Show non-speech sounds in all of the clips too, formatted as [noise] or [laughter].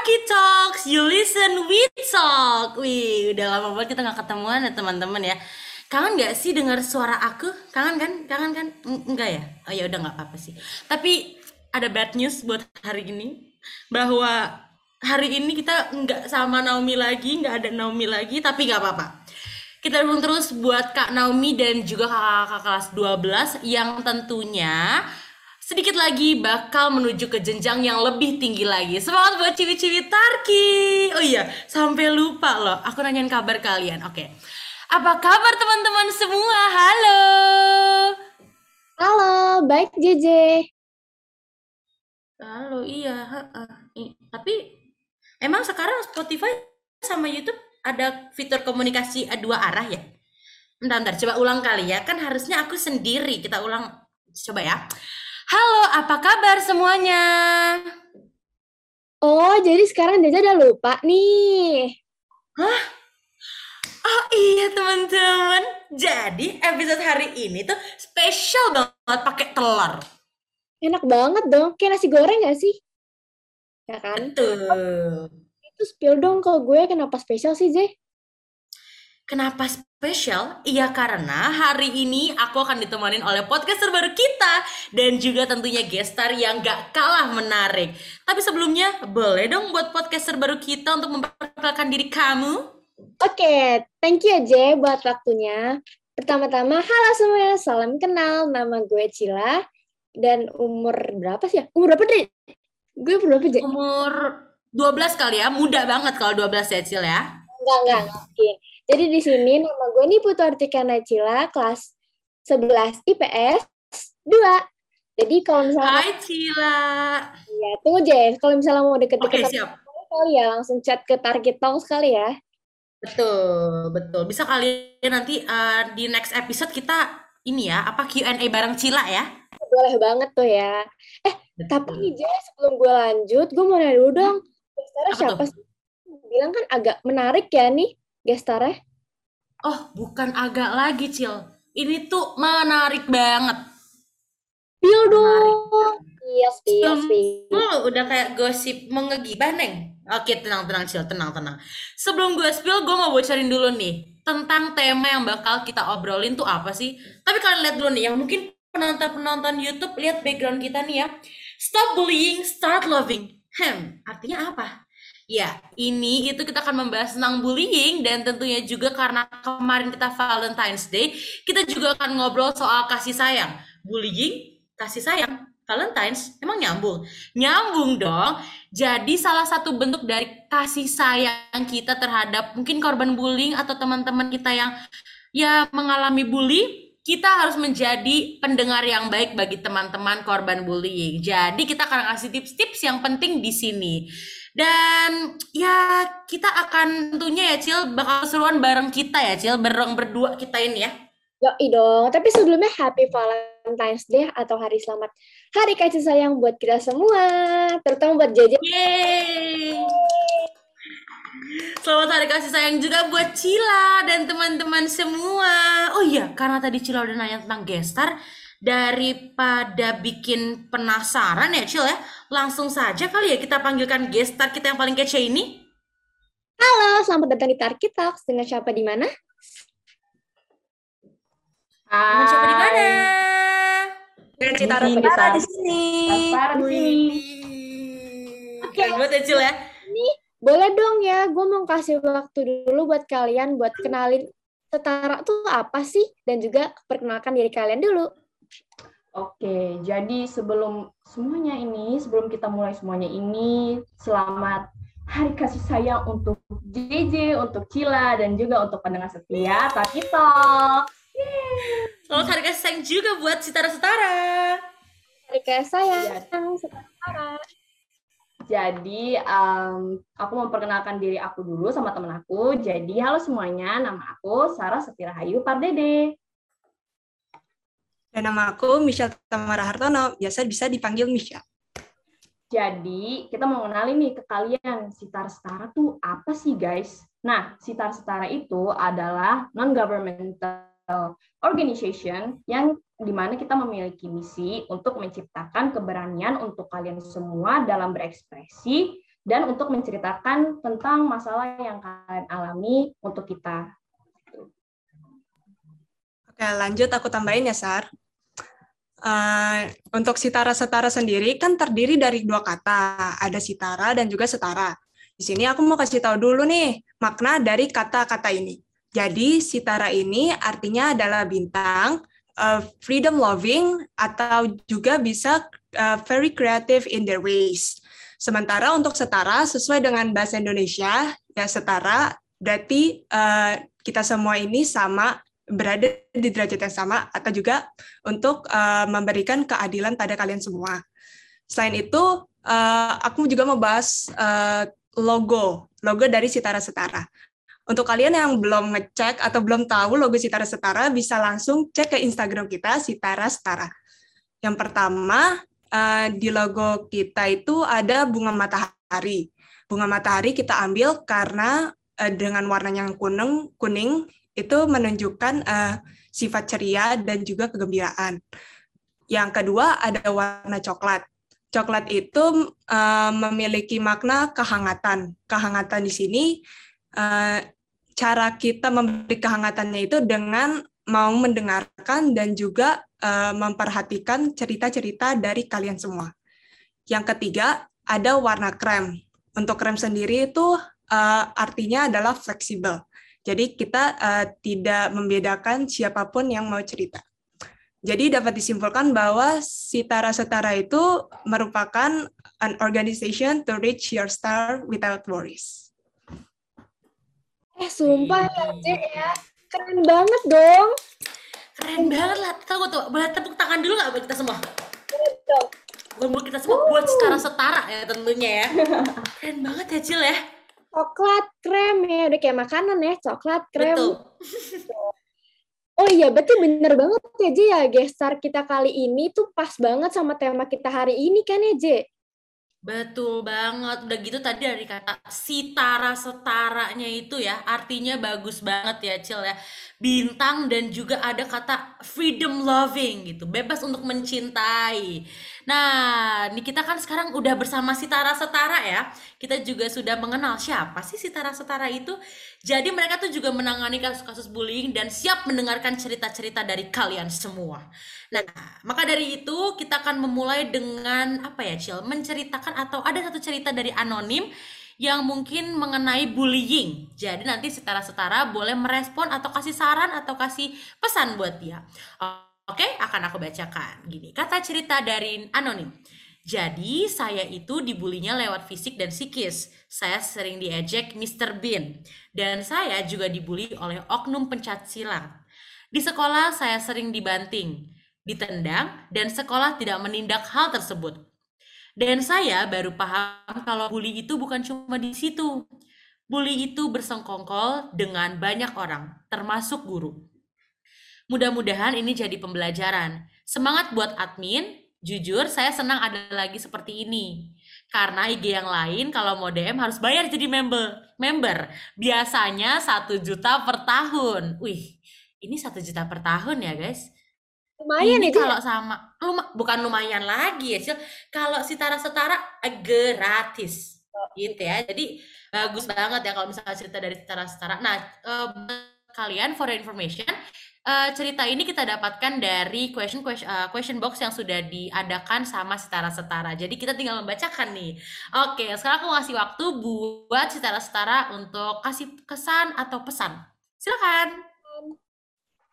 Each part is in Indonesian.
Tarki Talks, you listen, we talk. Wih, udah lama banget kita nggak ketemuan ya teman-teman ya. Kangen nggak sih dengar suara aku? Kangen kan? Kangen kan? Eng- Enggak ya? Oh ya udah nggak apa-apa sih. Tapi ada bad news buat hari ini bahwa hari ini kita nggak sama Naomi lagi, nggak ada Naomi lagi, tapi nggak apa-apa. Kita dukung terus buat Kak Naomi dan juga kakak-kakak kelas 12 yang tentunya sedikit lagi bakal menuju ke jenjang yang lebih tinggi lagi. Semangat buat ciwi-ciwi Tarki. Oh iya, sampai lupa loh. Aku nanyain kabar kalian. Oke. Apa kabar teman-teman semua? Halo. Halo, baik JJ. Halo, iya. heeh. I- Tapi emang sekarang Spotify sama YouTube ada fitur komunikasi dua arah ya? Bentar, bentar, coba ulang kali ya. Kan harusnya aku sendiri. Kita ulang. Coba ya. Halo, apa kabar semuanya? Oh, jadi sekarang JJ udah lupa nih. Oh iya teman-teman. Jadi episode hari ini tuh spesial banget pakai telur. Enak banget dong, kayak nasi goreng gak sih? Ya kan? Betul. Itu spill dong ke gue kenapa spesial sih, J? Kenapa spesial? Iya karena hari ini aku akan ditemanin oleh podcast terbaru kita dan juga tentunya gestar yang gak kalah menarik. Tapi sebelumnya boleh dong buat podcast terbaru kita untuk memperkenalkan diri kamu? Oke, thank you J, buat waktunya. Pertama-tama, halo semuanya, salam kenal. Nama gue Cila. Dan umur berapa sih ya? Umur berapa, Dri? Gue berapa, J? Umur 12 kali ya, muda banget kalau 12 ya Cil ya. Enggak, enggak, enggak. Jadi di sini nama gue nih Putu Artika Nacila, kelas 11 IPS 2. Jadi kalau misalnya, Hai Cila. ya, tunggu J, kalau misalnya mau deket-deket siap. kali ya, langsung chat ke Target Talks kali ya. Betul, betul. Bisa kalian nanti eh, di next episode kita ini ya, apa Q&A bareng Cila ya? Boleh banget tuh ya. Eh, tapi nih Jay, sebelum gue lanjut, gue mau nanya dulu dong. Apa siapa tuh? sih? Bilang kan agak menarik ya nih gestarnya. Oh, bukan agak lagi, Cil. Ini tuh menarik banget. Dong. Iya, spill, Belum spill. Oh, udah kayak gosip mengegibah, Neng. Oke, tenang, tenang, Cil. Tenang, tenang. Sebelum gue spill, gue mau bocorin dulu nih. Tentang tema yang bakal kita obrolin tuh apa sih? Tapi kalian lihat dulu nih, yang mungkin penonton-penonton YouTube, lihat background kita nih ya. Stop bullying, start loving. Hem, artinya apa? Ya, ini itu kita akan membahas tentang bullying dan tentunya juga karena kemarin kita Valentine's Day, kita juga akan ngobrol soal kasih sayang. Bullying, kasih sayang, Valentine's, emang nyambung? Nyambung dong. Jadi salah satu bentuk dari kasih sayang kita terhadap mungkin korban bullying atau teman-teman kita yang ya mengalami bully, kita harus menjadi pendengar yang baik bagi teman-teman korban bullying. Jadi kita akan kasih tips-tips yang penting di sini. Dan ya kita akan tentunya ya Cil bakal seruan bareng kita ya Cil bareng berdua kita ini ya. Yoi dong. Tapi sebelumnya Happy Valentine's Day atau Hari Selamat Hari Kasih Sayang buat kita semua. Terutama buat. Yeay. Selamat hari kasih sayang juga buat Cila dan teman-teman semua. Oh iya, karena tadi Cila udah nanya tentang gestar, daripada bikin penasaran ya Cil ya, langsung saja kali ya kita panggilkan gestar kita yang paling kece ini. Halo, selamat datang di Target Talks. Dengan siapa di mana? Dengan siapa di mana? Dengan Cita Di Rosara sini. di sini. Rosara di sini. Wih, Oke. keren banget ya Cil ya. Boleh dong ya, gue mau kasih waktu dulu buat kalian buat kenalin setara tuh apa sih? Dan juga perkenalkan diri kalian dulu. Oke, jadi sebelum semuanya ini, sebelum kita mulai semuanya ini, selamat Hari Kasih Sayang untuk JJ, untuk Cila, dan juga untuk pendengar setia Taki Talk. Selamat hari kasih sayang juga buat Sitara-Setara. Hari kasih sayang, Iya. setara. Jadi, em, aku memperkenalkan diri aku dulu sama temen aku. Jadi, halo semuanya, nama aku Sarah Setirahayu Pardede. Dan nama aku Michelle Tamara Hartono, biasa bisa dipanggil Michelle. Jadi, kita mau kenalin nih ke kalian, Sitar Setara tuh apa sih, guys? Nah, Sitar Setara itu adalah non-governmental organization yang di mana kita memiliki misi untuk menciptakan keberanian untuk kalian semua dalam berekspresi dan untuk menceritakan tentang masalah yang kalian alami untuk kita. Oke, lanjut aku tambahin ya, Sar. Uh, untuk sitara setara sendiri kan terdiri dari dua kata, ada sitara dan juga setara. Di sini aku mau kasih tahu dulu nih makna dari kata-kata ini. Jadi sitara ini artinya adalah bintang, uh, freedom loving atau juga bisa uh, very creative in their ways. Sementara untuk setara sesuai dengan bahasa Indonesia ya setara berarti uh, kita semua ini sama berada di derajat yang sama atau juga untuk uh, memberikan keadilan pada kalian semua. Selain itu, uh, aku juga mau bahas uh, logo, logo dari Sitara Setara. Untuk kalian yang belum ngecek atau belum tahu logo Sitara Setara, bisa langsung cek ke Instagram kita, Sitara Setara. Yang pertama, uh, di logo kita itu ada bunga matahari. Bunga matahari kita ambil karena dengan warnanya yang kuning, kuning itu menunjukkan uh, sifat ceria dan juga kegembiraan. Yang kedua ada warna coklat. Coklat itu uh, memiliki makna kehangatan. Kehangatan di sini uh, cara kita memberi kehangatannya itu dengan mau mendengarkan dan juga uh, memperhatikan cerita-cerita dari kalian semua. Yang ketiga ada warna krem. Untuk krem sendiri itu uh, artinya adalah fleksibel. Jadi kita uh, tidak membedakan siapa pun yang mau cerita. Jadi dapat disimpulkan bahwa Sitara Setara itu merupakan an organization to reach your star without worries. Eh, sumpah ya, ya. Keren banget dong. Keren banget lah. Tahu tuh, boleh tepuk tangan dulu nggak buat kita semua? Buat kita semua, buat Sitara Setara ya tentunya ya. Keren banget ya, Cil ya coklat krem ya udah kayak makanan ya coklat krem Betul. oh iya betul bener banget ya J ya gestar kita kali ini tuh pas banget sama tema kita hari ini kan ya J Betul banget. Udah gitu tadi dari kata sitara setaranya itu ya, artinya bagus banget ya, Cil ya. Bintang dan juga ada kata freedom loving gitu, bebas untuk mencintai. Nah, ini kita kan sekarang udah bersama Sitara Setara ya. Kita juga sudah mengenal siapa sih Sitara Setara itu. Jadi mereka tuh juga menangani kasus-kasus bullying dan siap mendengarkan cerita-cerita dari kalian semua. Nah, maka dari itu kita akan memulai dengan apa ya, Cil? Menceritakan atau ada satu cerita dari anonim yang mungkin mengenai bullying. Jadi nanti setara-setara boleh merespon atau kasih saran atau kasih pesan buat dia. Oke, akan aku bacakan. Gini, kata cerita dari anonim. Jadi, saya itu dibulinya lewat fisik dan psikis. Saya sering diejek Mr. Bean. Dan saya juga dibully oleh oknum pencat silat. Di sekolah, saya sering dibanting, ditendang, dan sekolah tidak menindak hal tersebut. Dan saya baru paham kalau bully itu bukan cuma di situ. Bully itu bersengkongkol dengan banyak orang, termasuk guru. Mudah-mudahan ini jadi pembelajaran. Semangat buat admin. Jujur, saya senang ada lagi seperti ini. Karena IG yang lain kalau mau DM harus bayar jadi member. Member biasanya satu juta per tahun. Wih, ini satu juta per tahun ya guys. Lumayan ini ya, kalau sama luma, bukan lumayan lagi ya, Cil. Kalau setara-setara eh, gratis. Gitu ya. Jadi bagus banget ya kalau misalnya cerita dari setara-setara. Nah, eh, kalian for information, uh, cerita ini kita dapatkan dari question question, uh, question box yang sudah diadakan sama setara-setara. Jadi kita tinggal membacakan nih. Oke, sekarang aku ngasih waktu buat setara-setara untuk kasih kesan atau pesan. Silakan.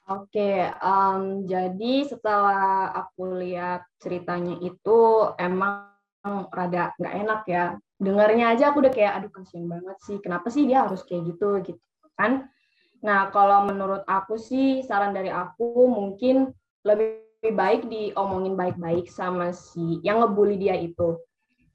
Oke, um, jadi setelah aku lihat ceritanya itu emang rada nggak enak ya. Dengarnya aja aku udah kayak, aduh kasihan banget sih. Kenapa sih dia harus kayak gitu gitu kan? Nah, kalau menurut aku sih saran dari aku mungkin lebih baik diomongin baik-baik sama si yang ngebully dia itu.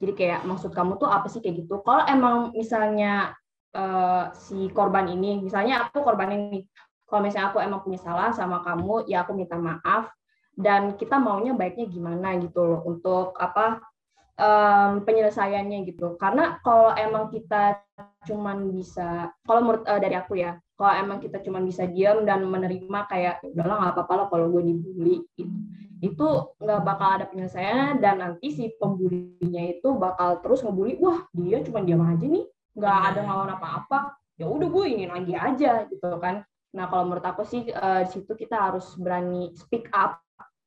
Jadi kayak maksud kamu tuh apa sih kayak gitu? Kalau emang misalnya uh, si korban ini, misalnya aku korban ini, kalau misalnya aku emang punya salah sama kamu, ya aku minta maaf dan kita maunya baiknya gimana gitu loh untuk apa um, penyelesaiannya gitu. Karena kalau emang kita cuman bisa, kalau menurut uh, dari aku ya, kalau emang kita cuma bisa diam dan menerima kayak "Ya udahlah nggak apa-apa lah kalau gue dibully gitu. Itu nggak bakal ada penyelesaian dan nanti si pembulinya itu bakal terus ngebully wah dia cuma diam aja nih nggak ada ngelawan apa-apa. Ya udah gue ingin lagi aja gitu kan. Nah kalau menurut aku sih eh, di situ kita harus berani speak up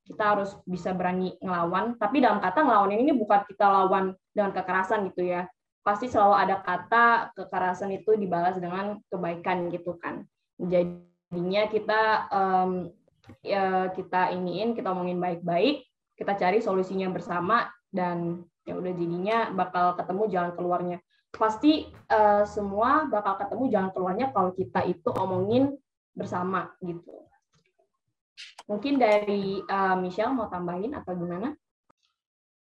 kita harus bisa berani ngelawan. Tapi dalam kata ngelawan ini bukan kita lawan dengan kekerasan gitu ya pasti selalu ada kata kekerasan itu dibalas dengan kebaikan gitu kan. Jadinya kita em, ya kita iniin kita omongin baik-baik kita cari solusinya bersama dan ya udah jadinya bakal ketemu jalan keluarnya. Pasti eh, semua bakal ketemu jalan keluarnya kalau kita itu omongin bersama gitu. Mungkin dari eh, Michelle mau tambahin atau gimana?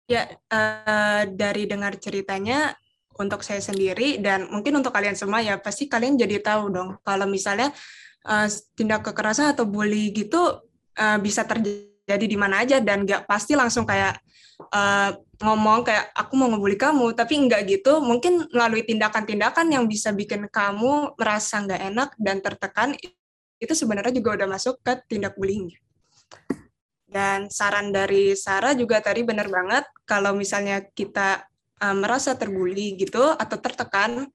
Ya, eh, dari dengar ceritanya untuk saya sendiri dan mungkin untuk kalian semua ya pasti kalian jadi tahu dong kalau misalnya eh, tindak kekerasan atau bully gitu eh, bisa terjadi di mana aja dan nggak pasti langsung kayak eh, ngomong kayak aku mau ngebully kamu tapi nggak gitu mungkin melalui tindakan-tindakan yang bisa bikin kamu merasa nggak enak dan tertekan itu sebenarnya juga udah masuk ke tindak bullying. Dan saran dari Sarah juga tadi benar banget, kalau misalnya kita uh, merasa terbuli gitu atau tertekan,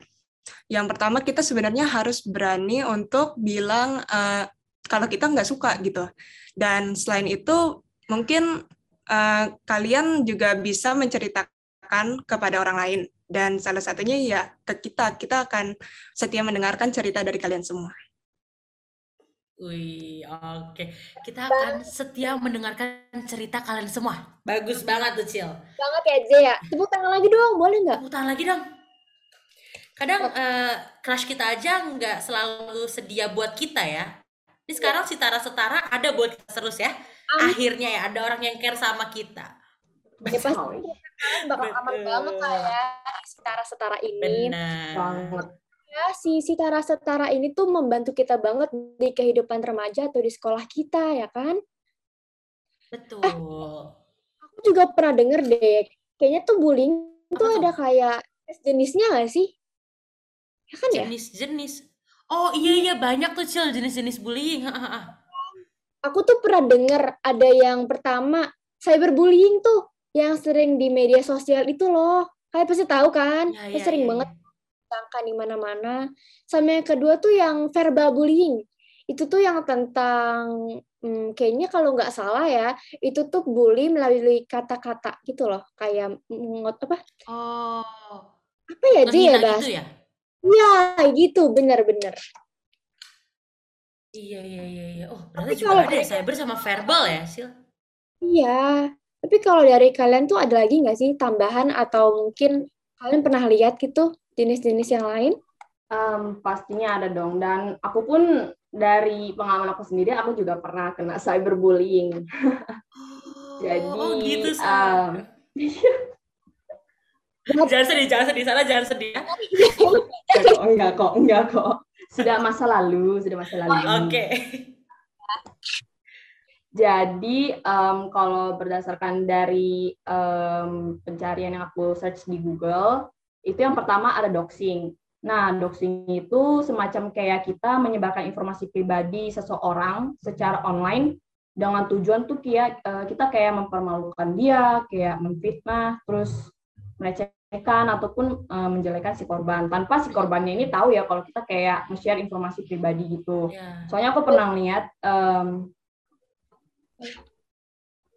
yang pertama kita sebenarnya harus berani untuk bilang uh, kalau kita nggak suka gitu. Dan selain itu mungkin uh, kalian juga bisa menceritakan kepada orang lain. Dan salah satunya ya ke kita, kita akan setia mendengarkan cerita dari kalian semua. Wih, oke. Kita akan setia mendengarkan cerita kalian semua. Bagus banget tuh, Cil. Banget ya, J ya. Tepuk tangan lagi dong, boleh nggak? Tepuk tangan lagi dong. Kadang eh, crush kita aja nggak selalu sedia buat kita ya. Ini sekarang si Tara Setara ada buat kita terus ya. Amin. Akhirnya ya ada orang yang care sama kita. Ya pasti bakal aman banget lah ya setara-setara ini. Benar. banget Ya, si Sitara Setara ini tuh membantu kita banget di kehidupan remaja atau di sekolah kita, ya kan? Betul. Aku juga pernah denger deh, kayaknya tuh bullying Apa tuh tuh? ada kayak jenisnya nggak sih? Ya kan ya? Jenis-jenis. Oh iya iya banyak tuh Cil jenis-jenis bullying. Aku tuh pernah denger ada yang pertama cyberbullying tuh yang sering di media sosial itu loh. Kalian pasti tahu kan? Itu iya, sering iya, banget iya. Disangka di mana-mana. Sama yang kedua tuh yang verbal bullying. Itu tuh yang tentang hmm, kayaknya kalau nggak salah ya, itu tuh bully melalui kata-kata gitu loh. Kayak ngot apa? Oh, Apa ya Ji ya bahas? gitu ya? Iya, gitu, bener-bener. Iya iya iya iya. Oh, Tapi berarti juga kalau ada ya cyber sama verbal ya, Sil? Iya, tapi kalau dari kalian tuh ada lagi nggak sih tambahan atau mungkin kalian pernah lihat gitu jenis-jenis yang lain? Em, pastinya ada dong dan aku pun dari pengalaman aku sendiri aku juga pernah kena cyberbullying Oh, [gasps] Jadi, oh gitu, um, [laughs] jangan sedih, jangan sedih. Sana jangan sedih ya. enggak kok enggak kok enggak kok sudah masa lalu sudah masa lalu Oke. Jadi em, kalau berdasarkan dari em, pencarian yang aku search di Google, itu yang pertama ada doxing. Nah, doxing itu semacam kayak kita menyebarkan informasi pribadi seseorang secara online dengan tujuan tuh kayak eh, kita kayak mempermalukan dia, kayak memfitnah, terus melecehkan ataupun eh, menjelekan si korban tanpa si korbannya ini tahu ya kalau kita kayak nge-share informasi pribadi gitu. Ya. Soalnya aku pernah lihat em,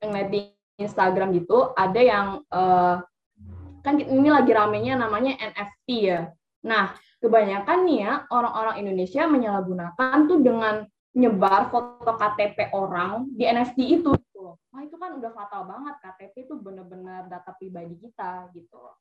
ngeliat di Instagram gitu ada yang eh, kan ini lagi ramenya namanya NFT ya. Nah kebanyakan nih ya orang-orang Indonesia menyalahgunakan tuh dengan nyebar foto KTP orang di NFT itu. Nah itu kan udah fatal banget KTP itu bener-bener data pribadi kita gitu.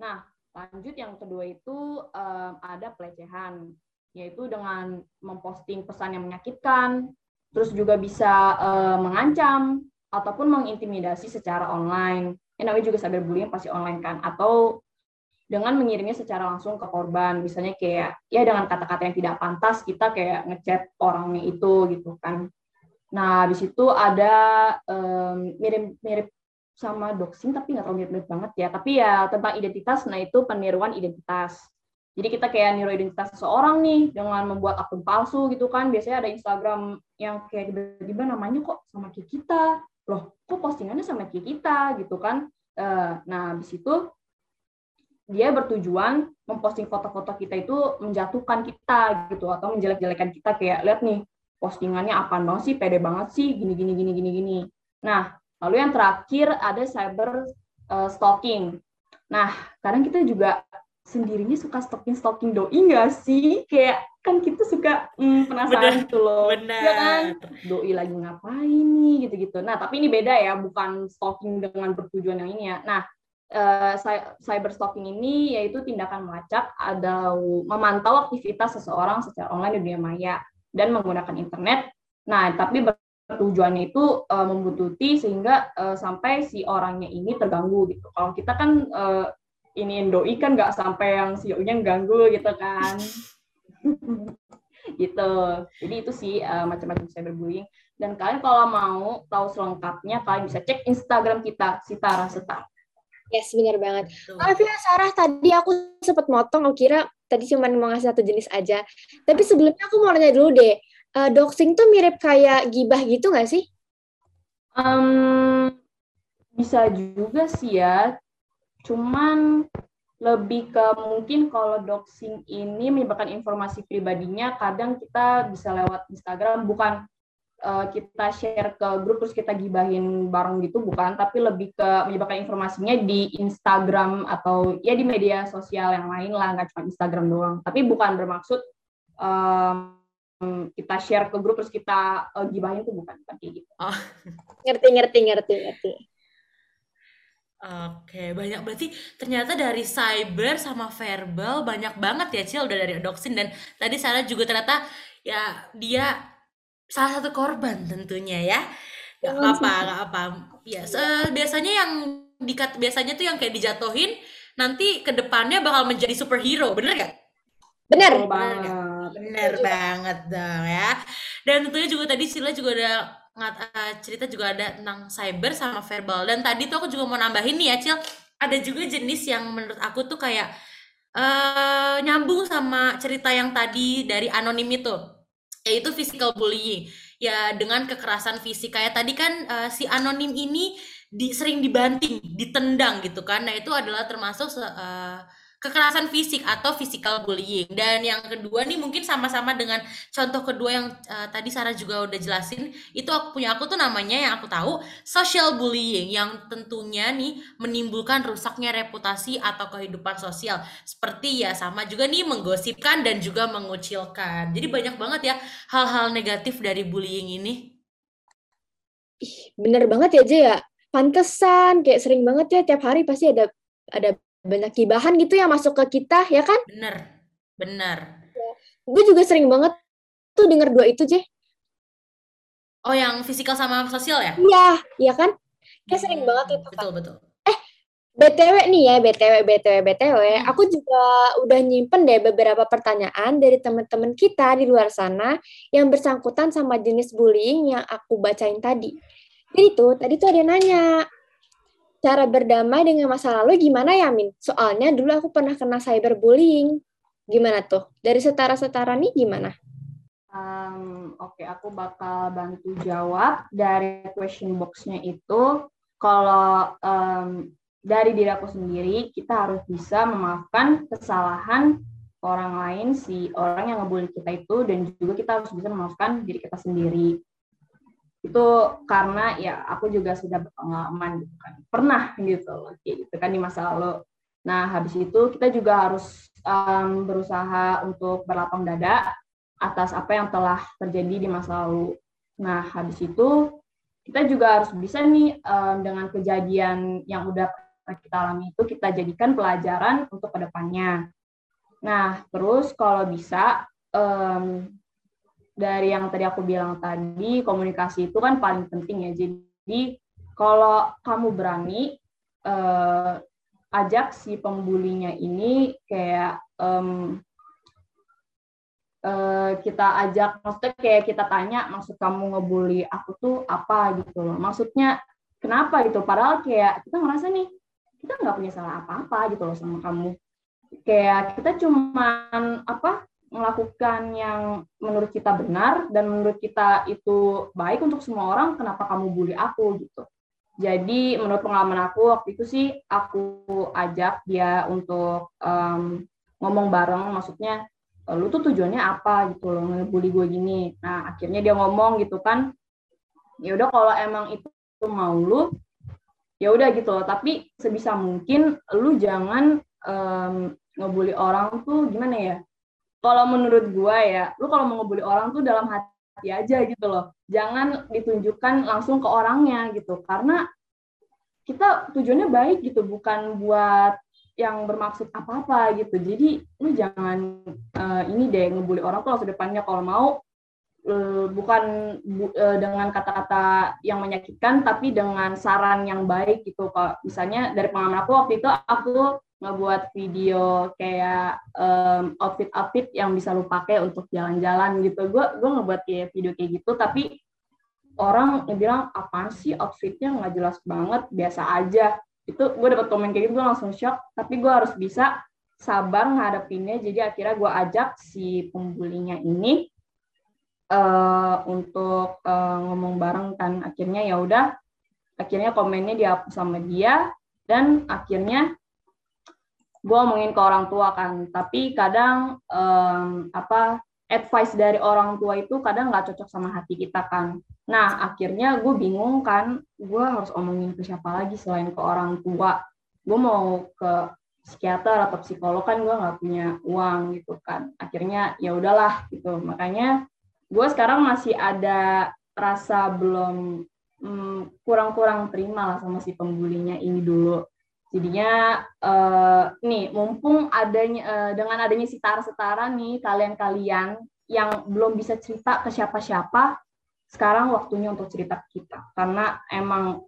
Nah lanjut yang kedua itu em, ada pelecehan yaitu dengan memposting pesan yang menyakitkan, terus juga bisa eh, mengancam ataupun mengintimidasi secara online. Yang namanya juga cyberbullying pasti online kan, atau dengan mengirimnya secara langsung ke korban, misalnya kayak ya dengan kata-kata yang tidak pantas kita kayak ngechat orangnya itu gitu kan. Nah, di situ ada em, mirip-mirip sama doxing tapi nggak terlalu mirip-mirip banget ya. Tapi ya tentang identitas, nah itu peniruan identitas. Jadi kita kayak niru identitas seseorang nih dengan membuat akun palsu gitu kan. Biasanya ada Instagram yang kayak tiba-tiba namanya kok sama kita. Loh, kok postingannya sama kayak kita gitu kan. Eh, nah, habis itu dia bertujuan memposting foto-foto kita itu menjatuhkan kita gitu atau menjelek-jelekan kita kayak lihat nih postingannya apaan banget sih, pede banget sih, gini gini gini gini gini. Nah, lalu yang terakhir ada cyber uh, stalking. Nah, kadang kita juga sendirinya suka stalking stalking doi nggak sih? Kayak kan kita suka hmm, penasaran Bener, gitu loh. bener. Ya kan? Doi lagi ngapain nih gitu-gitu. Nah, tapi ini beda ya, bukan stalking dengan bertujuan yang ini ya. Nah, uh, cyber stalking ini yaitu tindakan melacak atau memantau aktivitas seseorang secara online di dunia maya dan menggunakan internet. Nah, tapi bertujuannya itu uh, membuntuti sehingga uh, sampai si orangnya ini terganggu gitu. Kalau kita kan uh, ini doi kan nggak sampai yang si nya ganggu gitu kan. [laughs] [laughs] gitu. Jadi itu sih uh, macam-macam cyberbullying. Dan kalian kalau mau tahu selengkapnya, kalian bisa cek Instagram kita, Sitara Setar. Yes, benar banget. Maaf ya Sarah, tadi aku sempat motong, aku kira tadi cuma mau ngasih satu jenis aja. Tapi sebelumnya aku mau nanya dulu deh, uh, doxing tuh mirip kayak gibah gitu nggak sih? Um, bisa juga sih ya, cuman lebih ke mungkin kalau doxing ini menyebabkan informasi pribadinya kadang kita bisa lewat Instagram. Bukan uh, kita share ke grup terus kita gibahin bareng gitu bukan. Tapi lebih ke menyebabkan informasinya di Instagram atau ya di media sosial yang lain lah nggak cuma Instagram doang. Tapi bukan bermaksud um, kita share ke grup terus kita uh, gibahin tuh bukan bukan kayak gitu. Oh. ngerti ngerti ngerti ngerti Oke, banyak berarti ternyata dari cyber sama verbal banyak banget ya Cil udah dari doxing dan tadi Sarah juga ternyata ya dia salah satu korban tentunya ya nggak apa-apa nggak apa ya biasanya yang dikat biasanya tuh yang kayak dijatuhin nanti ke depannya bakal menjadi superhero bener gak? Bener. Betul banget. Bener banget dong ya. Dan tentunya juga tadi Sila juga ada ngat, uh, cerita juga ada tentang cyber sama verbal. Dan tadi tuh aku juga mau nambahin nih ya Cil, ada juga jenis yang menurut aku tuh kayak uh, nyambung sama cerita yang tadi dari anonim itu yaitu physical bullying. Ya dengan kekerasan fisik. Kayak tadi kan uh, si anonim ini di, sering dibanting ditendang gitu kan. Nah itu adalah termasuk uh, kekerasan fisik atau physical bullying. Dan yang kedua nih mungkin sama-sama dengan contoh kedua yang uh, tadi Sarah juga udah jelasin itu aku punya aku tuh namanya yang aku tahu social bullying yang tentunya nih menimbulkan rusaknya reputasi atau kehidupan sosial. Seperti ya sama juga nih menggosipkan dan juga mengucilkan. Jadi banyak banget ya hal-hal negatif dari bullying ini. Ih, bener banget ya Jaya pantesan kayak sering banget ya tiap hari pasti ada ada banyak kibahan gitu yang masuk ke kita ya kan? Bener bener. Ya. gue juga sering banget tuh denger dua itu Jeh oh yang fisikal sama sosial ya? Iya iya kan? Kayak hmm, sering banget itu betul kan? betul. Eh btw nih ya btw btw btw hmm. aku juga udah nyimpen deh beberapa pertanyaan dari teman-teman kita di luar sana yang bersangkutan sama jenis bullying yang aku bacain tadi. Jadi tuh tadi tuh ada yang nanya cara berdamai dengan masa lalu gimana ya, Min? Soalnya dulu aku pernah kena cyberbullying. Gimana tuh? Dari setara-setara nih gimana? Um, Oke, okay, aku bakal bantu jawab dari question box-nya itu. Kalau um, dari diri aku sendiri, kita harus bisa memaafkan kesalahan orang lain, si orang yang ngebully kita itu, dan juga kita harus bisa memaafkan diri kita sendiri itu karena ya aku juga sudah berpengalaman gitu kan. Pernah gitu loh gitu kan di masa lalu. Nah habis itu kita juga harus um, berusaha untuk berlapang dada atas apa yang telah terjadi di masa lalu. Nah habis itu kita juga harus bisa nih um, dengan kejadian yang udah kita alami itu kita jadikan pelajaran untuk ke depannya. Nah terus kalau bisa um, dari yang tadi aku bilang tadi, komunikasi itu kan paling penting ya. Jadi kalau kamu berani uh, ajak si pembulinya ini kayak um, uh, kita ajak, maksudnya kayak kita tanya, maksud kamu ngebully aku tuh apa gitu loh. Maksudnya kenapa gitu? Padahal kayak kita ngerasa nih kita nggak punya salah apa-apa gitu loh sama kamu. kayak kita cuman apa melakukan yang menurut kita benar dan menurut kita itu baik untuk semua orang, kenapa kamu bully aku gitu. Jadi menurut pengalaman aku waktu itu sih aku ajak dia untuk um, ngomong bareng, maksudnya lu tuh tujuannya apa gitu loh ngebully gue gini. Nah akhirnya dia ngomong gitu kan, ya udah kalau emang itu mau lu, ya udah gitu loh. Tapi sebisa mungkin lu jangan um, ngebully orang tuh gimana ya? Kalau menurut gue ya, lu kalau mau ngebully orang tuh dalam hati aja gitu loh. Jangan ditunjukkan langsung ke orangnya gitu. Karena kita tujuannya baik gitu, bukan buat yang bermaksud apa-apa gitu. Jadi lu jangan uh, ini deh ngebully orang tuh langsung depannya kalau mau uh, bukan bu, uh, dengan kata-kata yang menyakitkan tapi dengan saran yang baik gitu. Kalau misalnya dari pengalaman aku waktu itu aku ngebuat video kayak um, outfit-outfit yang bisa lu pakai untuk jalan-jalan gitu. Gue gue ngebuat kayak video kayak gitu, tapi orang yang bilang apaan sih outfitnya nggak jelas banget, biasa aja. Itu gue dapat komen kayak gitu, gue langsung shock. Tapi gue harus bisa sabar ngadepinnya. Jadi akhirnya gue ajak si pembulinya ini uh, untuk uh, ngomong bareng kan. Akhirnya ya udah, akhirnya komennya dihapus sama dia dan akhirnya gue ngomongin ke orang tua kan. Tapi kadang um, apa advice dari orang tua itu kadang nggak cocok sama hati kita kan. Nah akhirnya gue bingung kan gue harus omongin ke siapa lagi selain ke orang tua? Gue mau ke psikiater atau psikolog kan gue nggak punya uang gitu kan. Akhirnya ya udahlah gitu. Makanya gue sekarang masih ada rasa belum hmm, kurang-kurang hmm, terima lah sama si pembulinya ini dulu Jadinya uh, nih mumpung adanya uh, dengan adanya setara-setara nih kalian-kalian yang belum bisa cerita ke siapa-siapa, sekarang waktunya untuk cerita ke kita. Karena emang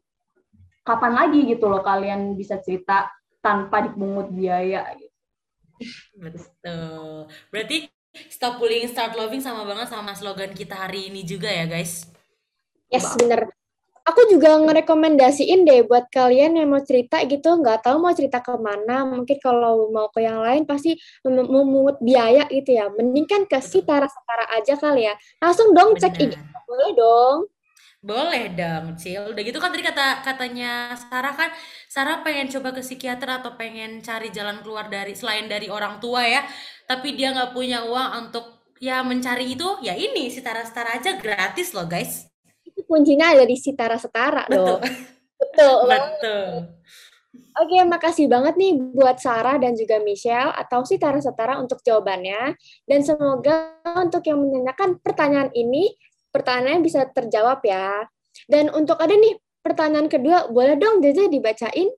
kapan lagi gitu loh kalian bisa cerita tanpa dipungut biaya gitu. Betul. Berarti stop bullying, start loving sama banget sama slogan kita hari ini juga ya, guys. Yes, bener aku juga ngerekomendasiin deh buat kalian yang mau cerita gitu, nggak tahu mau cerita ke mana, mungkin kalau mau ke yang lain pasti memungut biaya gitu ya. Mending kan ke si Tara-Setara aja kali ya. Langsung dong cek ini. Boleh dong. Boleh dong, Cil. Udah gitu kan tadi kata katanya Sarah kan, Sarah pengen coba ke psikiater atau pengen cari jalan keluar dari selain dari orang tua ya, tapi dia nggak punya uang untuk ya mencari itu, ya ini si Tara-Setara aja gratis loh guys kuncinya ada di Sitara Setara Betul. dong. Betul. [laughs] Betul. Oke, makasih banget nih buat Sarah dan juga Michelle atau Sitara Setara untuk jawabannya. Dan semoga untuk yang menanyakan pertanyaan ini, pertanyaannya bisa terjawab ya. Dan untuk ada nih pertanyaan kedua, boleh dong Jaja dibacain?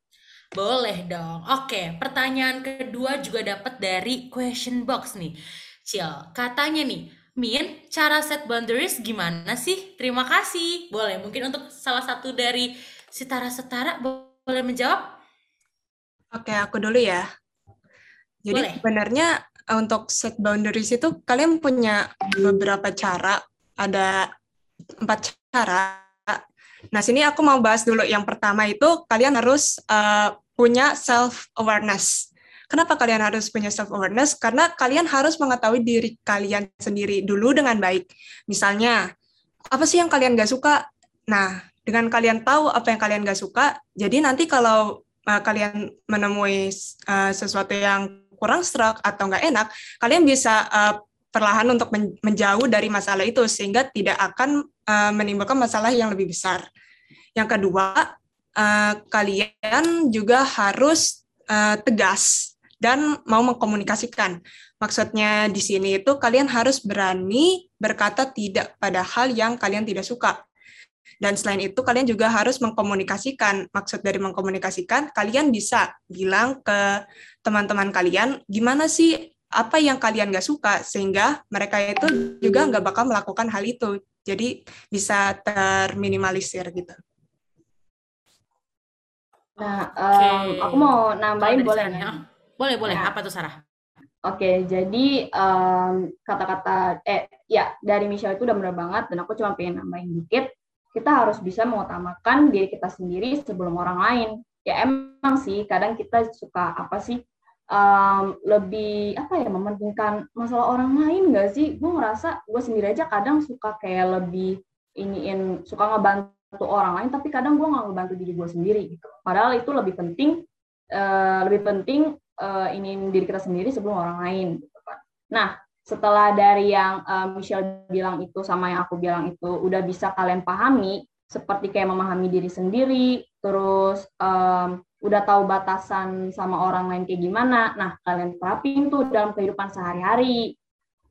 Boleh dong. Oke, pertanyaan kedua juga dapat dari question box nih. Cil, katanya nih, Min, cara set boundaries gimana sih? Terima kasih. Boleh, mungkin untuk salah satu dari setara-setara boleh menjawab? Oke, aku dulu ya. Jadi boleh. sebenarnya eh, untuk set boundaries itu kalian punya beberapa cara. Ada empat cara. Nah, sini aku mau bahas dulu. Yang pertama itu kalian harus uh, punya self awareness. Kenapa kalian harus punya self awareness? Karena kalian harus mengetahui diri kalian sendiri dulu dengan baik. Misalnya, apa sih yang kalian gak suka? Nah, dengan kalian tahu apa yang kalian gak suka, jadi nanti kalau uh, kalian menemui uh, sesuatu yang kurang serak atau nggak enak, kalian bisa uh, perlahan untuk men menjauh dari masalah itu sehingga tidak akan uh, menimbulkan masalah yang lebih besar. Yang kedua, uh, kalian juga harus uh, tegas dan mau mengkomunikasikan. Maksudnya di sini itu kalian harus berani berkata tidak pada hal yang kalian tidak suka. Dan selain itu kalian juga harus mengkomunikasikan. Maksud dari mengkomunikasikan, kalian bisa bilang ke teman-teman kalian gimana sih apa yang kalian gak suka sehingga mereka itu juga nggak bakal melakukan hal itu. Jadi bisa terminimalisir gitu. Nah, um, aku mau nambahin boleh nggak? Boleh, boleh. Nah, Apa tuh Sarah? Oke, jadi kata-kata um, eh ya dari Michelle itu udah benar banget dan aku cuma pengen nambahin dikit. Kita harus bisa mengutamakan diri kita sendiri sebelum orang lain. Ya emang sih kadang kita suka apa sih um, lebih apa ya mementingkan masalah orang lain nggak sih gue ngerasa gue sendiri aja kadang suka kayak lebih iniin suka ngebantu orang lain tapi kadang gue nggak ngebantu diri gue sendiri gitu padahal itu lebih penting uh, lebih penting uh, iniin diri kita sendiri sebelum orang lain gitu kan. Nah setelah dari yang uh, Michelle bilang itu sama yang aku bilang itu udah bisa kalian pahami seperti kayak memahami diri sendiri terus um, udah tahu batasan sama orang lain kayak gimana nah kalian terapin tuh dalam kehidupan sehari-hari.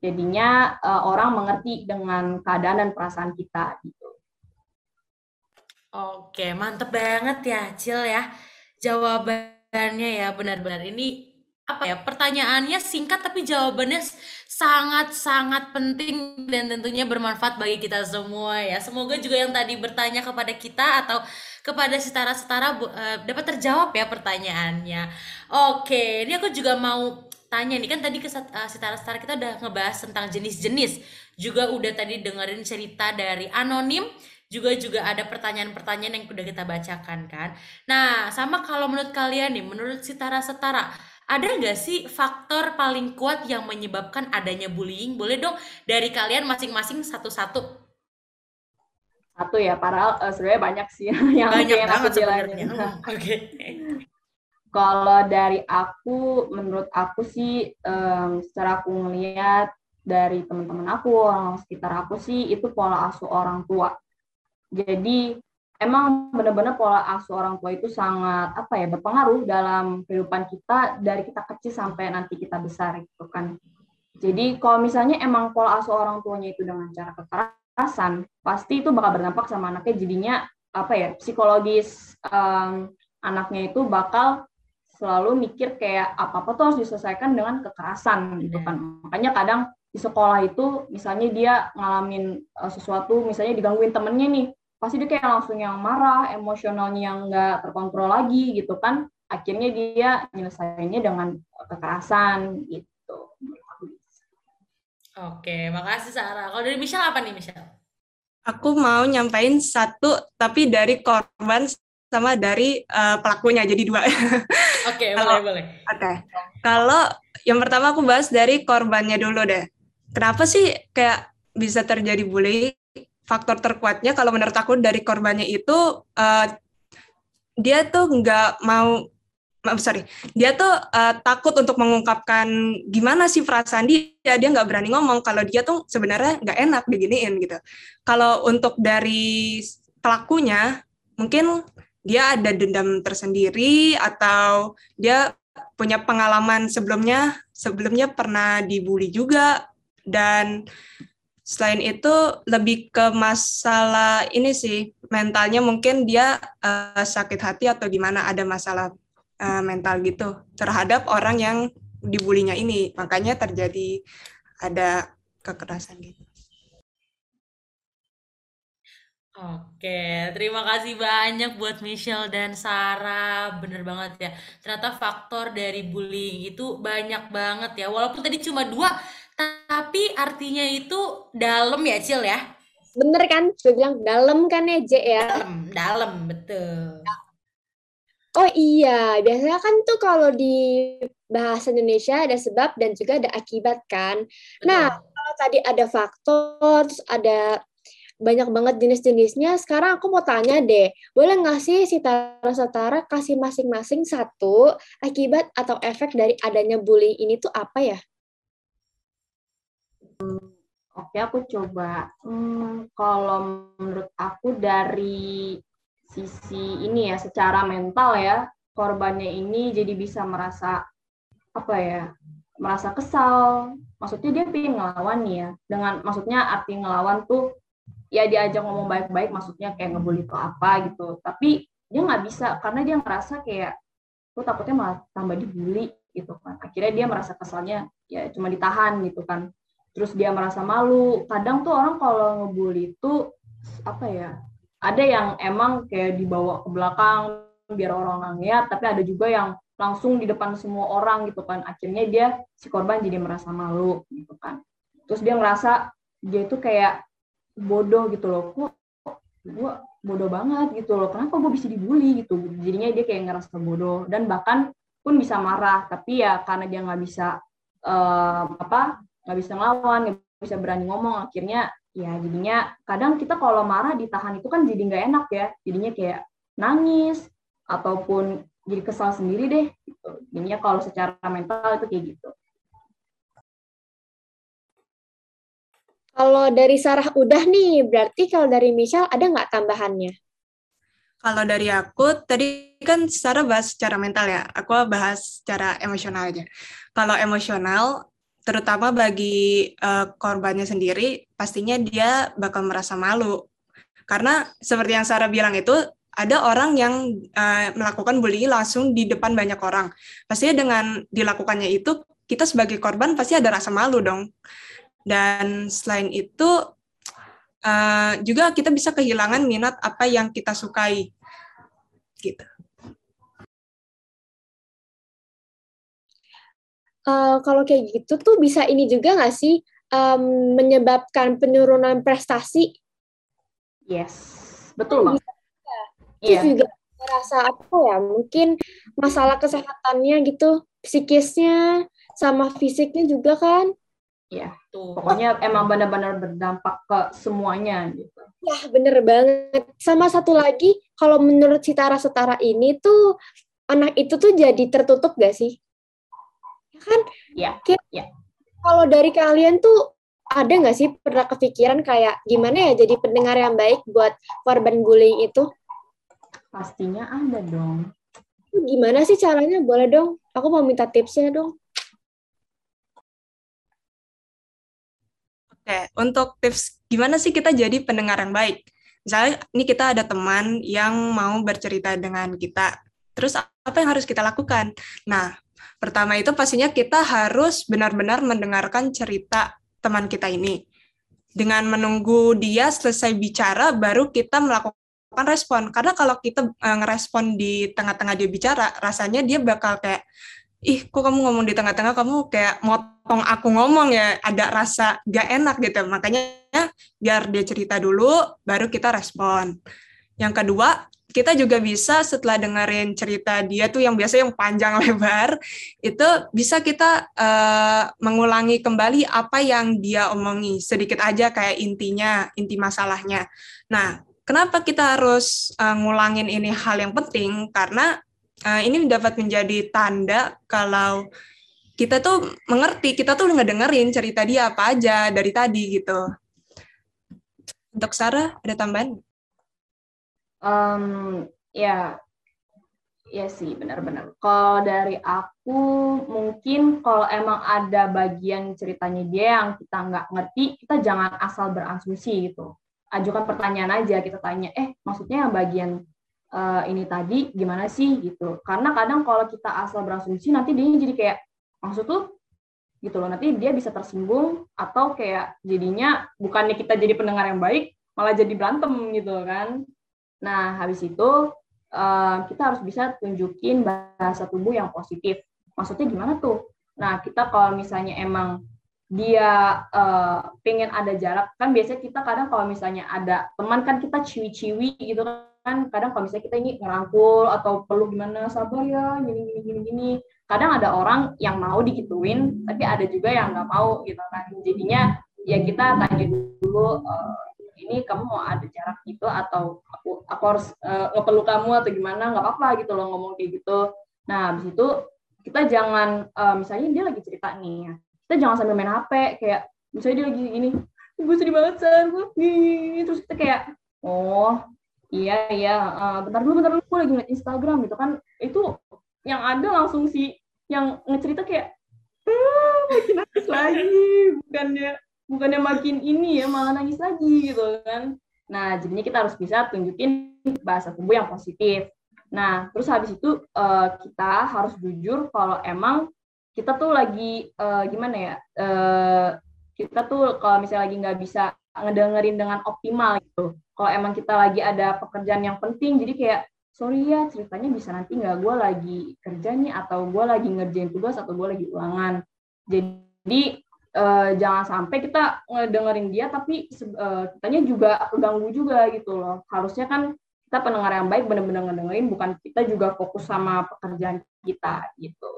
Jadinya uh, orang mengerti dengan keadaan dan perasaan kita gitu. Oke, mantep banget ya, Cil ya. Jawabannya ya benar-benar. Ini apa ya pertanyaannya singkat tapi jawabannya sangat-sangat penting dan tentunya bermanfaat bagi kita semua ya. Semoga juga yang tadi bertanya kepada kita atau kepada setara-setara uh, dapat terjawab ya pertanyaannya. Oke ini aku juga mau tanya nih kan tadi ke uh, setara-setara kita udah ngebahas tentang jenis-jenis. Juga udah tadi dengerin cerita dari anonim juga juga ada pertanyaan-pertanyaan yang udah kita bacakan kan. Nah, sama kalau menurut kalian nih, menurut setara-setara, ada nggak sih faktor paling kuat yang menyebabkan adanya bullying? Boleh dong dari kalian masing-masing satu-satu. Satu ya, para uh, sebenarnya banyak sih [laughs] yang banyak yang banget sebenarnya. [laughs] Hmm, oke. Okay. Kalau dari aku, menurut aku sih, um, secara aku ngeliat dari teman-teman aku, orang sekitar aku sih, itu pola asuh orang tua. Jadi emang benar-benar pola asuh orang tua itu sangat apa ya berpengaruh dalam kehidupan kita dari kita kecil sampai nanti kita besar gitu kan. Jadi kalau misalnya emang pola asuh orang tuanya itu dengan cara kekerasan, pasti itu bakal berdampak sama anaknya jadinya apa ya psikologis um, anaknya itu bakal selalu mikir kayak apa apa tuh harus diselesaikan dengan kekerasan gitu kan. Makanya kadang di sekolah itu misalnya dia ngalamin uh, sesuatu misalnya digangguin temennya nih pasti dia kayak langsung yang marah, emosionalnya yang nggak terkontrol lagi gitu kan. Akhirnya dia nyelesainnya dengan kekerasan gitu. Oke, makasih Sarah. Kalau dari Michelle apa nih Michelle? Aku mau nyampain satu tapi dari korban sama dari uh, pelakunya jadi dua. [laughs] Oke, boleh boleh. Oke. Okay. Kalau yang pertama aku bahas dari korbannya dulu deh. Kenapa sih kayak bisa terjadi bullying? Faktor terkuatnya kalau menurut aku dari korbannya itu uh, dia tuh nggak mau sorry dia tuh uh, takut untuk mengungkapkan gimana sih perasaan dia dia nggak berani ngomong kalau dia tuh sebenarnya nggak enak diginiin gitu. Kalau untuk dari pelakunya mungkin dia ada dendam tersendiri atau dia punya pengalaman sebelumnya sebelumnya pernah dibully juga dan Selain itu lebih ke masalah ini sih mentalnya mungkin dia uh, sakit hati atau gimana ada masalah uh, mental gitu terhadap orang yang dibulinya ini makanya terjadi ada kekerasan gitu. Oke, terima kasih banyak buat Michelle dan Sarah. Bener banget ya. Ternyata faktor dari bullying itu banyak banget ya. Walaupun tadi cuma dua, tapi artinya itu dalam ya, Cil ya? Bener kan? Gue bilang dalam kan ya, J ya? Dalam, dalam, betul. Oh iya, biasanya kan tuh kalau di bahasa Indonesia ada sebab dan juga ada akibat kan. Betul. Nah, kalau tadi ada faktor, terus ada banyak banget jenis-jenisnya. Sekarang aku mau tanya deh, boleh nggak sih si Tara kasih masing-masing satu akibat atau efek dari adanya bullying ini tuh apa ya? Oke, aku coba. Hmm, kalau menurut aku dari sisi ini ya, secara mental ya, korbannya ini jadi bisa merasa apa ya, merasa kesal. Maksudnya dia pengen ngelawan nih ya. Dengan maksudnya arti ngelawan tuh ya diajak ngomong baik-baik, maksudnya kayak ngebully atau apa gitu. Tapi dia nggak bisa karena dia ngerasa kayak tuh takutnya malah tambah dibully gitu kan. Akhirnya dia merasa kesalnya ya cuma ditahan gitu kan terus dia merasa malu. Kadang tuh orang kalau ngebully itu apa ya ada yang emang kayak dibawa ke belakang biar orang lihat tapi ada juga yang langsung di depan semua orang gitu kan. Akhirnya dia si korban jadi merasa malu gitu kan. Terus dia ngerasa dia itu kayak bodoh gitu loh. Kok gue bodoh banget gitu loh. Kenapa gue bisa dibully gitu? Jadinya dia kayak ngerasa bodoh dan bahkan pun bisa marah. Tapi ya karena dia nggak bisa uh, apa nggak bisa ngelawan nggak bisa berani ngomong akhirnya ya jadinya kadang kita kalau marah ditahan itu kan jadi nggak enak ya jadinya kayak nangis ataupun jadi kesal sendiri deh gitu. jadinya kalau secara mental itu kayak gitu Kalau dari Sarah udah nih, berarti kalau dari Michelle ada nggak tambahannya? Kalau dari aku, tadi kan Sarah bahas secara mental ya, aku bahas secara emosional aja. Kalau emosional, terutama bagi uh, korbannya sendiri, pastinya dia bakal merasa malu. Karena seperti yang Sarah bilang itu, ada orang yang uh, melakukan bullying langsung di depan banyak orang. Pastinya dengan dilakukannya itu, kita sebagai korban pasti ada rasa malu dong. Dan selain itu, uh, juga kita bisa kehilangan minat apa yang kita sukai. Gitu. Uh, kalau kayak gitu tuh bisa ini juga nggak sih um, menyebabkan penurunan prestasi? Yes, betul bang. Iya. juga merasa apa ya? Mungkin masalah kesehatannya gitu, psikisnya sama fisiknya juga kan? Iya. Tuh. Pokoknya emang benar-benar berdampak ke semuanya gitu. Ya bener banget. Sama satu lagi, kalau menurut Citara Setara ini tuh anak itu tuh jadi tertutup gak sih? Kan? Ya ya. kalau dari kalian tuh ada nggak sih pernah kepikiran kayak gimana ya jadi pendengar yang baik buat korban bullying itu? Pastinya ada dong. Gimana sih caranya? Boleh dong. Aku mau minta tipsnya dong. Oke, untuk tips gimana sih kita jadi pendengar yang baik? Misalnya, ini kita ada teman yang mau bercerita dengan kita. Terus apa yang harus kita lakukan? Nah, Pertama itu pastinya kita harus benar-benar mendengarkan cerita teman kita ini. Dengan menunggu dia selesai bicara, baru kita melakukan respon. Karena kalau kita uh, ngerespon di tengah-tengah dia bicara, rasanya dia bakal kayak, ih kok kamu ngomong di tengah-tengah, kamu kayak motong aku ngomong ya, ada rasa gak enak gitu. Makanya biar dia cerita dulu, baru kita respon. Yang kedua, kita juga bisa setelah dengerin cerita dia tuh yang biasa yang panjang [laughs] lebar itu bisa kita uh, mengulangi kembali apa yang dia omongi. Sedikit aja kayak intinya inti masalahnya. Nah kenapa kita harus uh, ngulangin ini hal yang penting? Karena uh, ini dapat menjadi tanda kalau kita tuh mengerti kita tuh ngedengerin cerita dia apa aja dari tadi gitu. Untuk Sarah ada tambahan Um, ya, ya sih benar-benar. Kalau dari aku mungkin kalau emang ada bagian ceritanya dia yang kita nggak ngerti, kita jangan asal berasumsi gitu. Ajukan pertanyaan aja, kita tanya, eh maksudnya yang bagian uh, ini tadi gimana sih gitu. Karena kadang kalau kita asal berasumsi nanti dia jadi kayak maksud tuh gitu loh. Nanti dia bisa tersinggung atau kayak jadinya bukannya kita jadi pendengar yang baik, malah jadi berantem gitu kan. Nah, habis itu uh, kita harus bisa tunjukin bahasa tubuh yang positif. Maksudnya gimana tuh? Nah, kita kalau misalnya emang dia uh, pengen ada jarak, kan biasanya kita kadang kalau misalnya ada teman kan kita ciwi-ciwi gitu kan, kadang kalau misalnya kita ini ngerangkul atau perlu gimana, sabar ya, gini, gini, gini, gini. Kadang ada orang yang mau digituin, tapi ada juga yang nggak mau gitu kan. Jadinya ya kita tanya dulu, uh, ini kamu mau ada jarak gitu atau aku aku harus uh, ngepeluk kamu atau gimana nggak apa-apa gitu loh ngomong kayak gitu. Nah habis itu kita jangan uh, misalnya dia lagi cerita nih kita jangan sambil main HP kayak misalnya dia lagi gini gue sedih banget san gue terus kita kayak oh iya iya uh, bentar dulu bentar dulu gue lagi ngeliat Instagram gitu kan. Itu yang ada langsung si yang ngecerita kayak makin nangis lagi bukannya bukannya makin ini ya malah nangis lagi gitu kan. Nah jadinya kita harus bisa tunjukin bahasa tubuh yang positif. Nah terus habis itu uh, kita harus jujur kalau emang kita tuh lagi uh, gimana ya uh, kita tuh kalau misalnya lagi nggak bisa ngedengerin dengan optimal gitu. Kalau emang kita lagi ada pekerjaan yang penting jadi kayak sorry ya ceritanya bisa nanti nggak? Gue lagi kerja nih atau gue lagi ngerjain tugas atau gue lagi ulangan. Jadi uh, jangan sampai kita ngedengerin dia tapi uh, kitanya juga keganggu juga gitu loh harusnya kan kita pendengar yang baik benar-benar ngedengerin bukan kita juga fokus sama pekerjaan kita gitu.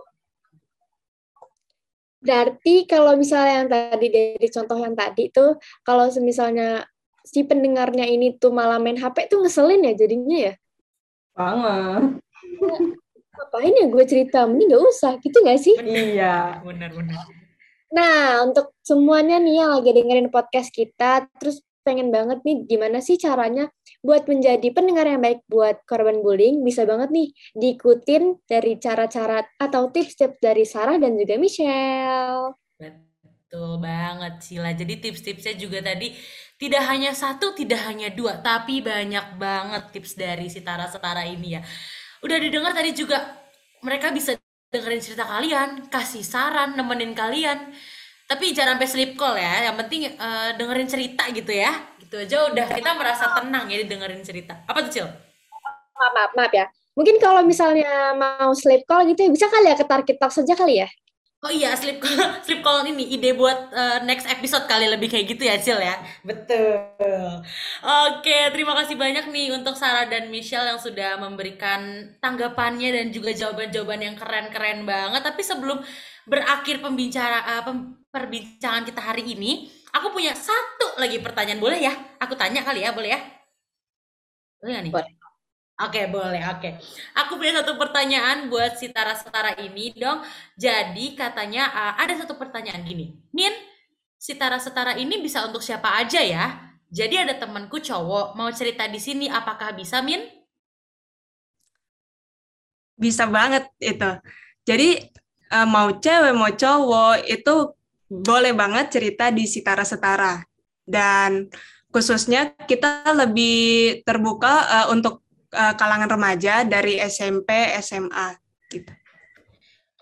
Berarti kalau misalnya yang tadi dari contoh yang tadi tuh, kalau misalnya si pendengarnya ini tuh malah main HP tuh ngeselin ya jadinya ya? Banget. Ngapain ya gue cerita? Mending gak usah, gitu gak sih? Iya. Benar-benar. Nah, untuk semuanya nih yang lagi dengerin podcast kita, terus pengen banget nih gimana sih caranya buat menjadi pendengar yang baik buat korban bullying, bisa banget nih diikutin dari cara-cara atau tips-tips dari Sarah dan juga Michelle. Betul banget Cila. Jadi tips-tipsnya juga tadi tidak hanya satu, tidak hanya dua, tapi banyak banget tips dari si Tara Setara ini ya. Udah didengar tadi juga mereka bisa dengerin cerita kalian, kasih saran, nemenin kalian. Tapi jangan sampai sleep call ya. Yang penting eh, dengerin cerita gitu ya. Gitu aja udah kita merasa tenang ya dengerin cerita. Apa tuh Cil? Maaf, maaf, maaf ya. Mungkin kalau misalnya mau sleep call gitu ya, bisa kali ya ke Target Talk saja kali ya? Oh iya, sleep call, [laughs] sleep call ini ide buat eh, next episode kali lebih kayak gitu ya, Cil ya. Betul. Oke, terima kasih banyak nih untuk Sarah dan Michelle yang sudah memberikan tanggapannya dan juga jawaban-jawaban yang keren-keren banget. Tapi sebelum berakhir pembicara eh, pem- perbincangan kita hari ini, aku punya satu lagi pertanyaan. Boleh ya? Aku tanya kali ya, boleh ya? Boleh nggak nih? Boleh. Oke, boleh. Oke. Aku punya satu pertanyaan buat si Tara-Setara ini dong. Jadi katanya uh, ada satu pertanyaan gini. Min, si Tara-Setara ini bisa untuk siapa aja ya? Jadi ada temanku cowok mau cerita di sini apakah bisa Min? Bisa banget itu. Jadi eh, mau cewek mau cowok itu boleh banget cerita di Sitara Setara. Dan khususnya kita lebih terbuka eh, untuk eh, kalangan remaja dari SMP, SMA gitu.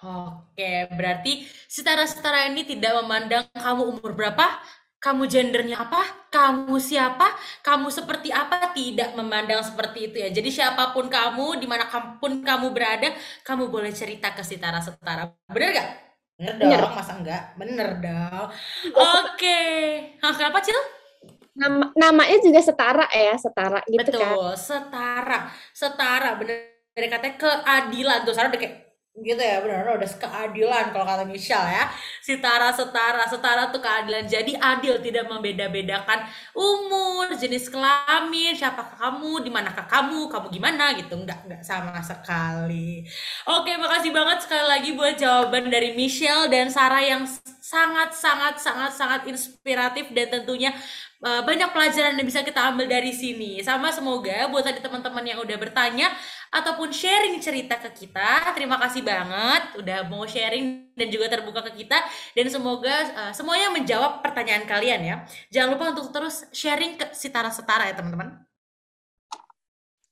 Oke, berarti setara-setara ini tidak memandang kamu umur berapa, kamu gendernya apa, kamu siapa, kamu seperti apa, tidak memandang seperti itu ya. Jadi siapa pun kamu, di mana pun kamu berada, kamu boleh cerita ke setara-setara. Bener gak? Bener dong, Bener. masa enggak? Bener dong. Oke. Hah, kenapa, Cil? Nama, namanya juga setara ya, setara gitu kan. Betul, setara. Setara, bener. Dari katanya keadilan. Tuh, Sarah udah kayak gitu ya benar udah keadilan kalau kata Michelle ya setara setara setara tuh keadilan jadi adil tidak membeda-bedakan umur jenis kelamin siapakah kamu di manakah kamu kamu gimana gitu nggak nggak sama sekali oke makasih banget sekali lagi buat jawaban dari Michelle dan Sarah yang sangat sangat sangat sangat inspiratif dan tentunya banyak pelajaran yang bisa kita ambil dari sini sama semoga buat tadi teman-teman yang udah bertanya ataupun sharing cerita ke kita. Terima kasih banget udah mau sharing dan juga terbuka ke kita dan semoga uh, semuanya menjawab pertanyaan kalian ya. Jangan lupa untuk terus sharing ke Sitara-Setara ya teman-teman.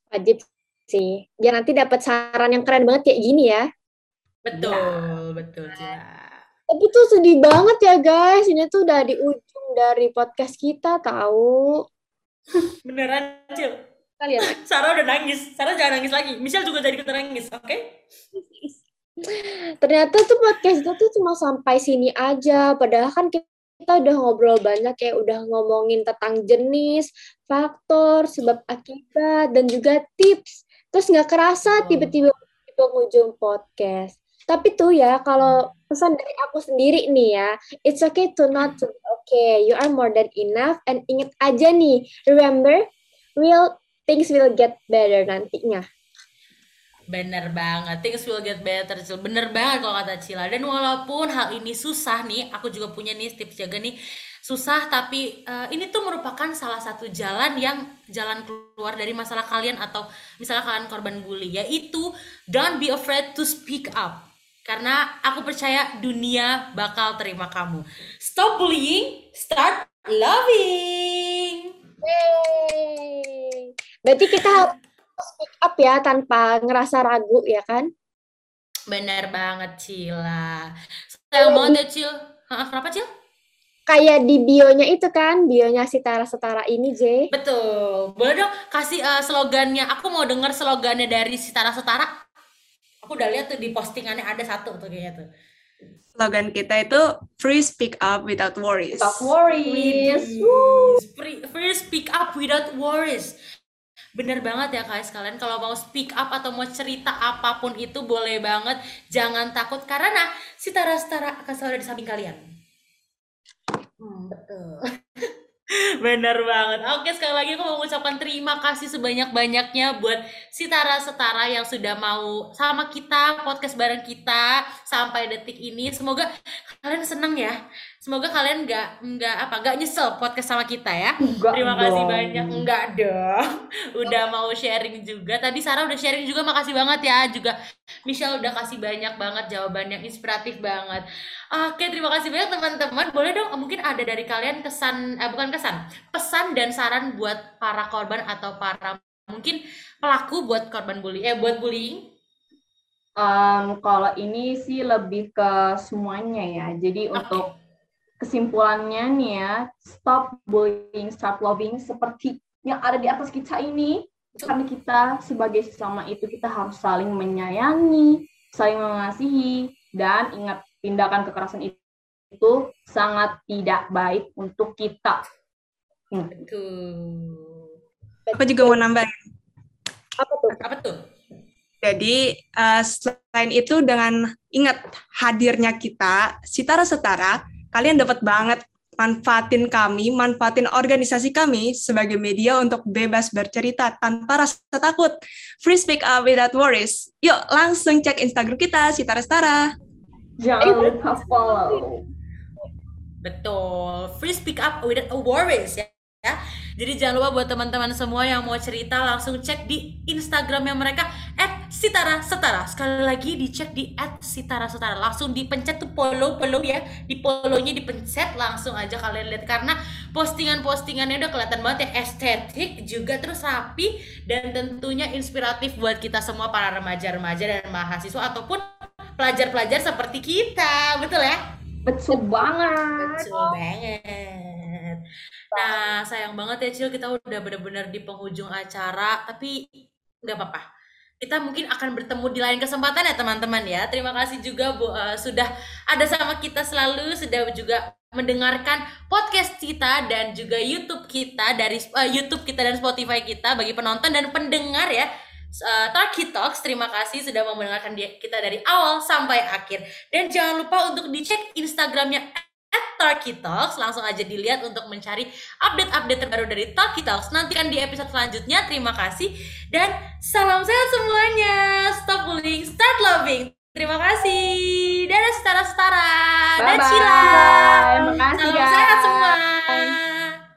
Wajib sih. Biar nanti dapat saran yang keren banget kayak gini ya. Betul, betul Cila. Tapi tuh sedih banget ya guys. Ini tuh udah di ujung dari podcast kita tahu. Beneran Cil. Kalian [laughs] Sarah udah nangis. Sarah jangan nangis lagi. Michelle juga jadi ikutan nangis, oke? Ternyata tuh podcast kita tuh cuma sampai sini aja. Padahal kan kita udah ngobrol banyak ya, udah ngomongin tentang jenis, faktor, sebab akibat, dan juga tips. Terus nggak kerasa Betul. tiba-tiba di penghujung podcast. Tapi tuh ya, kalau pesan dari aku sendiri nih ya, it's okay to not to okay. You are more than enough. And inget aja nih, remember, real things will get better nantinya. Bener banget, things will get better, Cil. Bener banget kalau kata Cila. Dan walaupun hal ini susah nih, aku juga punya nih tips jaga nih, susah tapi eh, ini tuh merupakan salah satu jalan yang jalan keluar dari masalah kalian atau misalnya kalian korban bully, yaitu don't be afraid to speak up. Karena aku percaya dunia bakal terima kamu. Stop bullying, start loving. Yeay. Berarti kita harus speak up ya tanpa ngerasa ragu ya kan? Bener banget, Cila. Sayang banget ya, Cil. Hah, kenapa, Cil? Kayak di bionya itu kan, bionya si Tara Setara ini, J. Betul. Boleh dong kasih eh, slogannya. Aku mau denger slogannya dari Sitara Setara. Aku udah lihat tuh di postingannya ada satu tuh kayaknya tuh. Slogan kita itu free speak up without worries. Stop worries. Free, free speak up without worries. bener banget ya guys kalian kalau mau speak up atau mau cerita apa pun itu boleh banget jangan takut karena si Tara Setara akan selalu ada di samping kalian hmm, betul Bener banget. Oke, sekali lagi aku mau mengucapkan terima kasih sebanyak-banyaknya buat si Tara Setara yang sudah mau sama kita, podcast bareng kita sampai detik ini. Semoga kalian seneng ya. Semoga kalian nggak nggak apa nggak nyesel podcast sama kita ya. Enggak Terima kasih dong. banyak. Enggak dong. [laughs] Udah mau sharing juga. Tadi Sarah udah sharing juga. Makasih banget ya. Juga Michelle udah kasih banyak banget jawaban yang inspiratif banget. Oke, terima kasih banyak teman-teman. Boleh dong mungkin ada dari kalian kesan eh, bukan kesan, pesan dan saran buat para korban atau para mungkin pelaku buat korban bully eh buat bullying. Em, kalau ini sih lebih ke semuanya ya. Jadi Oke. untuk kesimpulannya nih ya, stop bullying, start loving seperti yang ada di atas kita ini. Karena kita sebagai sesama itu kita harus saling menyayangi, saling mengasihi, dan ingat tindakan kekerasan itu, itu sangat tidak baik untuk kita. Hmm. Aku juga mau nambahin. Apa tuh? Apa tuh? Jadi eh, selain itu dengan ingat hadirnya kita, Sitara Setara, kalian dapat banget manfaatin kami, manfaatin organisasi kami sebagai media untuk bebas bercerita tanpa rasa takut. Free speak up without worries. Yuk langsung cek Instagram kita, Sitara Setara. Jangan lupa follow. Betul. Free speak up without worries ya. ya. Jadi jangan lupa buat teman-teman semua yang mau cerita langsung cek di Instagramnya mereka @sitara setara. Sekali lagi dicek di @sitara setara. Langsung dipencet tuh follow follow ya. Di follow-nya dipencet langsung aja kalian lihat karena postingan-postingannya udah kelihatan banget ya estetik juga terus rapi dan tentunya inspiratif buat kita semua para remaja-remaja dan mahasiswa ataupun pelajar-pelajar seperti kita. Betul ya? Betul banget. Betul banget. Nah, sayang banget ya Cil, kita udah bener-bener di penghujung acara, tapi nggak apa-apa. Kita mungkin akan bertemu di lain kesempatan ya teman-teman ya. Terima kasih juga Bu eh, sudah ada sama kita selalu, sudah juga mendengarkan podcast kita dan juga YouTube kita dari eh, YouTube kita dan Spotify kita bagi penonton dan pendengar ya. Uh, Talkie Talks, terima kasih sudah mau mendengarkan kita dari awal sampai akhir. Dan jangan lupa untuk dicek Instagramnya at Talkie Talks. Langsung aja dilihat untuk mencari update-update terbaru dari Talkie Talks. Nantikan di episode selanjutnya. Terima kasih. Dan salam sehat semuanya. Stop bullying start loving. Terima kasih. Dadah setara setara Bye dadah Cila. Bye. Makasih salam guys. sehat semua